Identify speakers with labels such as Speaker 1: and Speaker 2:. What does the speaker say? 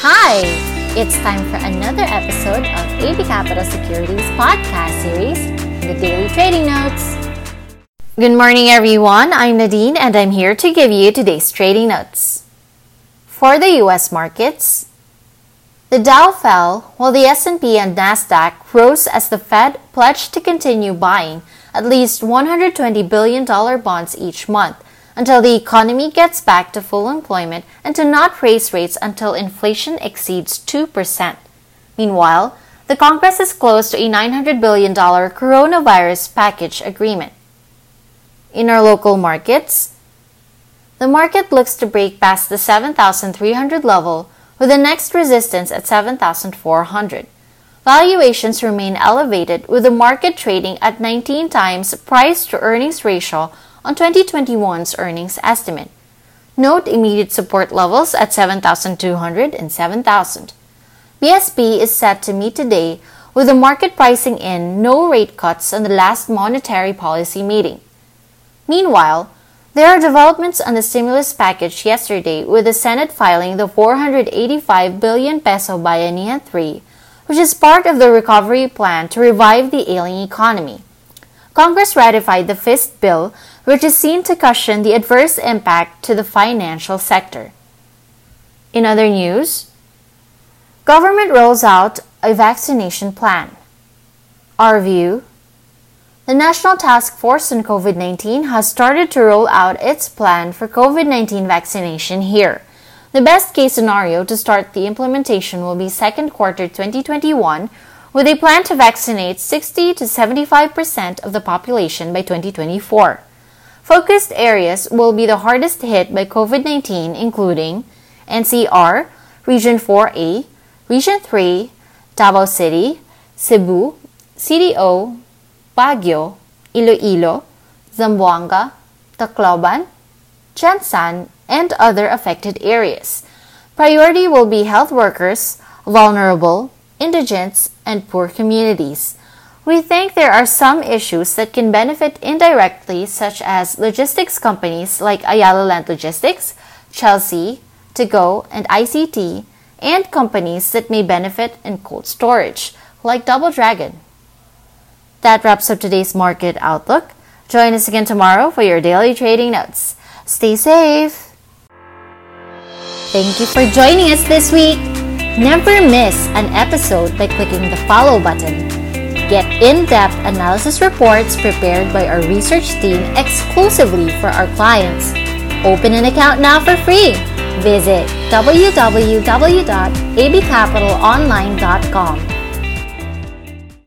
Speaker 1: Hi! It's time for another episode of AB Capital Securities podcast series, The Daily Trading Notes. Good morning, everyone. I'm Nadine, and I'm here to give you today's trading notes. For the U.S. markets, the Dow fell while the S&P and Nasdaq rose as the Fed pledged to continue buying at least $120 billion bonds each month until the economy gets back to full employment and to not raise rates until inflation exceeds 2%. Meanwhile, the Congress is close to a $900 billion coronavirus package agreement. In our local markets, the market looks to break past the 7,300 level with the next resistance at 7,400. Valuations remain elevated with the market trading at 19 times price to earnings ratio on 2021's earnings estimate. Note immediate support levels at 7,200 and 7,000. BSP is set to meet today with the market pricing in no rate cuts on the last monetary policy meeting. Meanwhile, there are developments on the stimulus package yesterday with the Senate filing the 485 billion peso Bayanihan 3, which is part of the recovery plan to revive the ailing economy. Congress ratified the FIST bill, which is seen to cushion the adverse impact to the financial sector. In other news, government rolls out a vaccination plan. Our view the National Task Force on COVID 19 has started to roll out its plan for COVID 19 vaccination here. The best case scenario to start the implementation will be second quarter 2021 with a plan to vaccinate 60 to 75% of the population by 2024. Focused areas will be the hardest hit by COVID 19, including NCR, Region 4A, Region 3, Davao City, Cebu, CDO, Baguio, Iloilo, Zamboanga, Tacloban, GenSan, and other affected areas. Priority will be health workers, vulnerable, indigents, and poor communities. We think there are some issues that can benefit indirectly, such as logistics companies like Ayala Land Logistics, Chelsea, 2GO, and ICT, and companies that may benefit in cold storage, like Double Dragon. That wraps up today's market outlook. Join us again tomorrow for your daily trading notes. Stay safe. Thank you for joining us this week. Never miss an episode by clicking the follow button. Get in depth analysis reports prepared by our research team exclusively for our clients. Open an account now for free. Visit www.abcapitalonline.com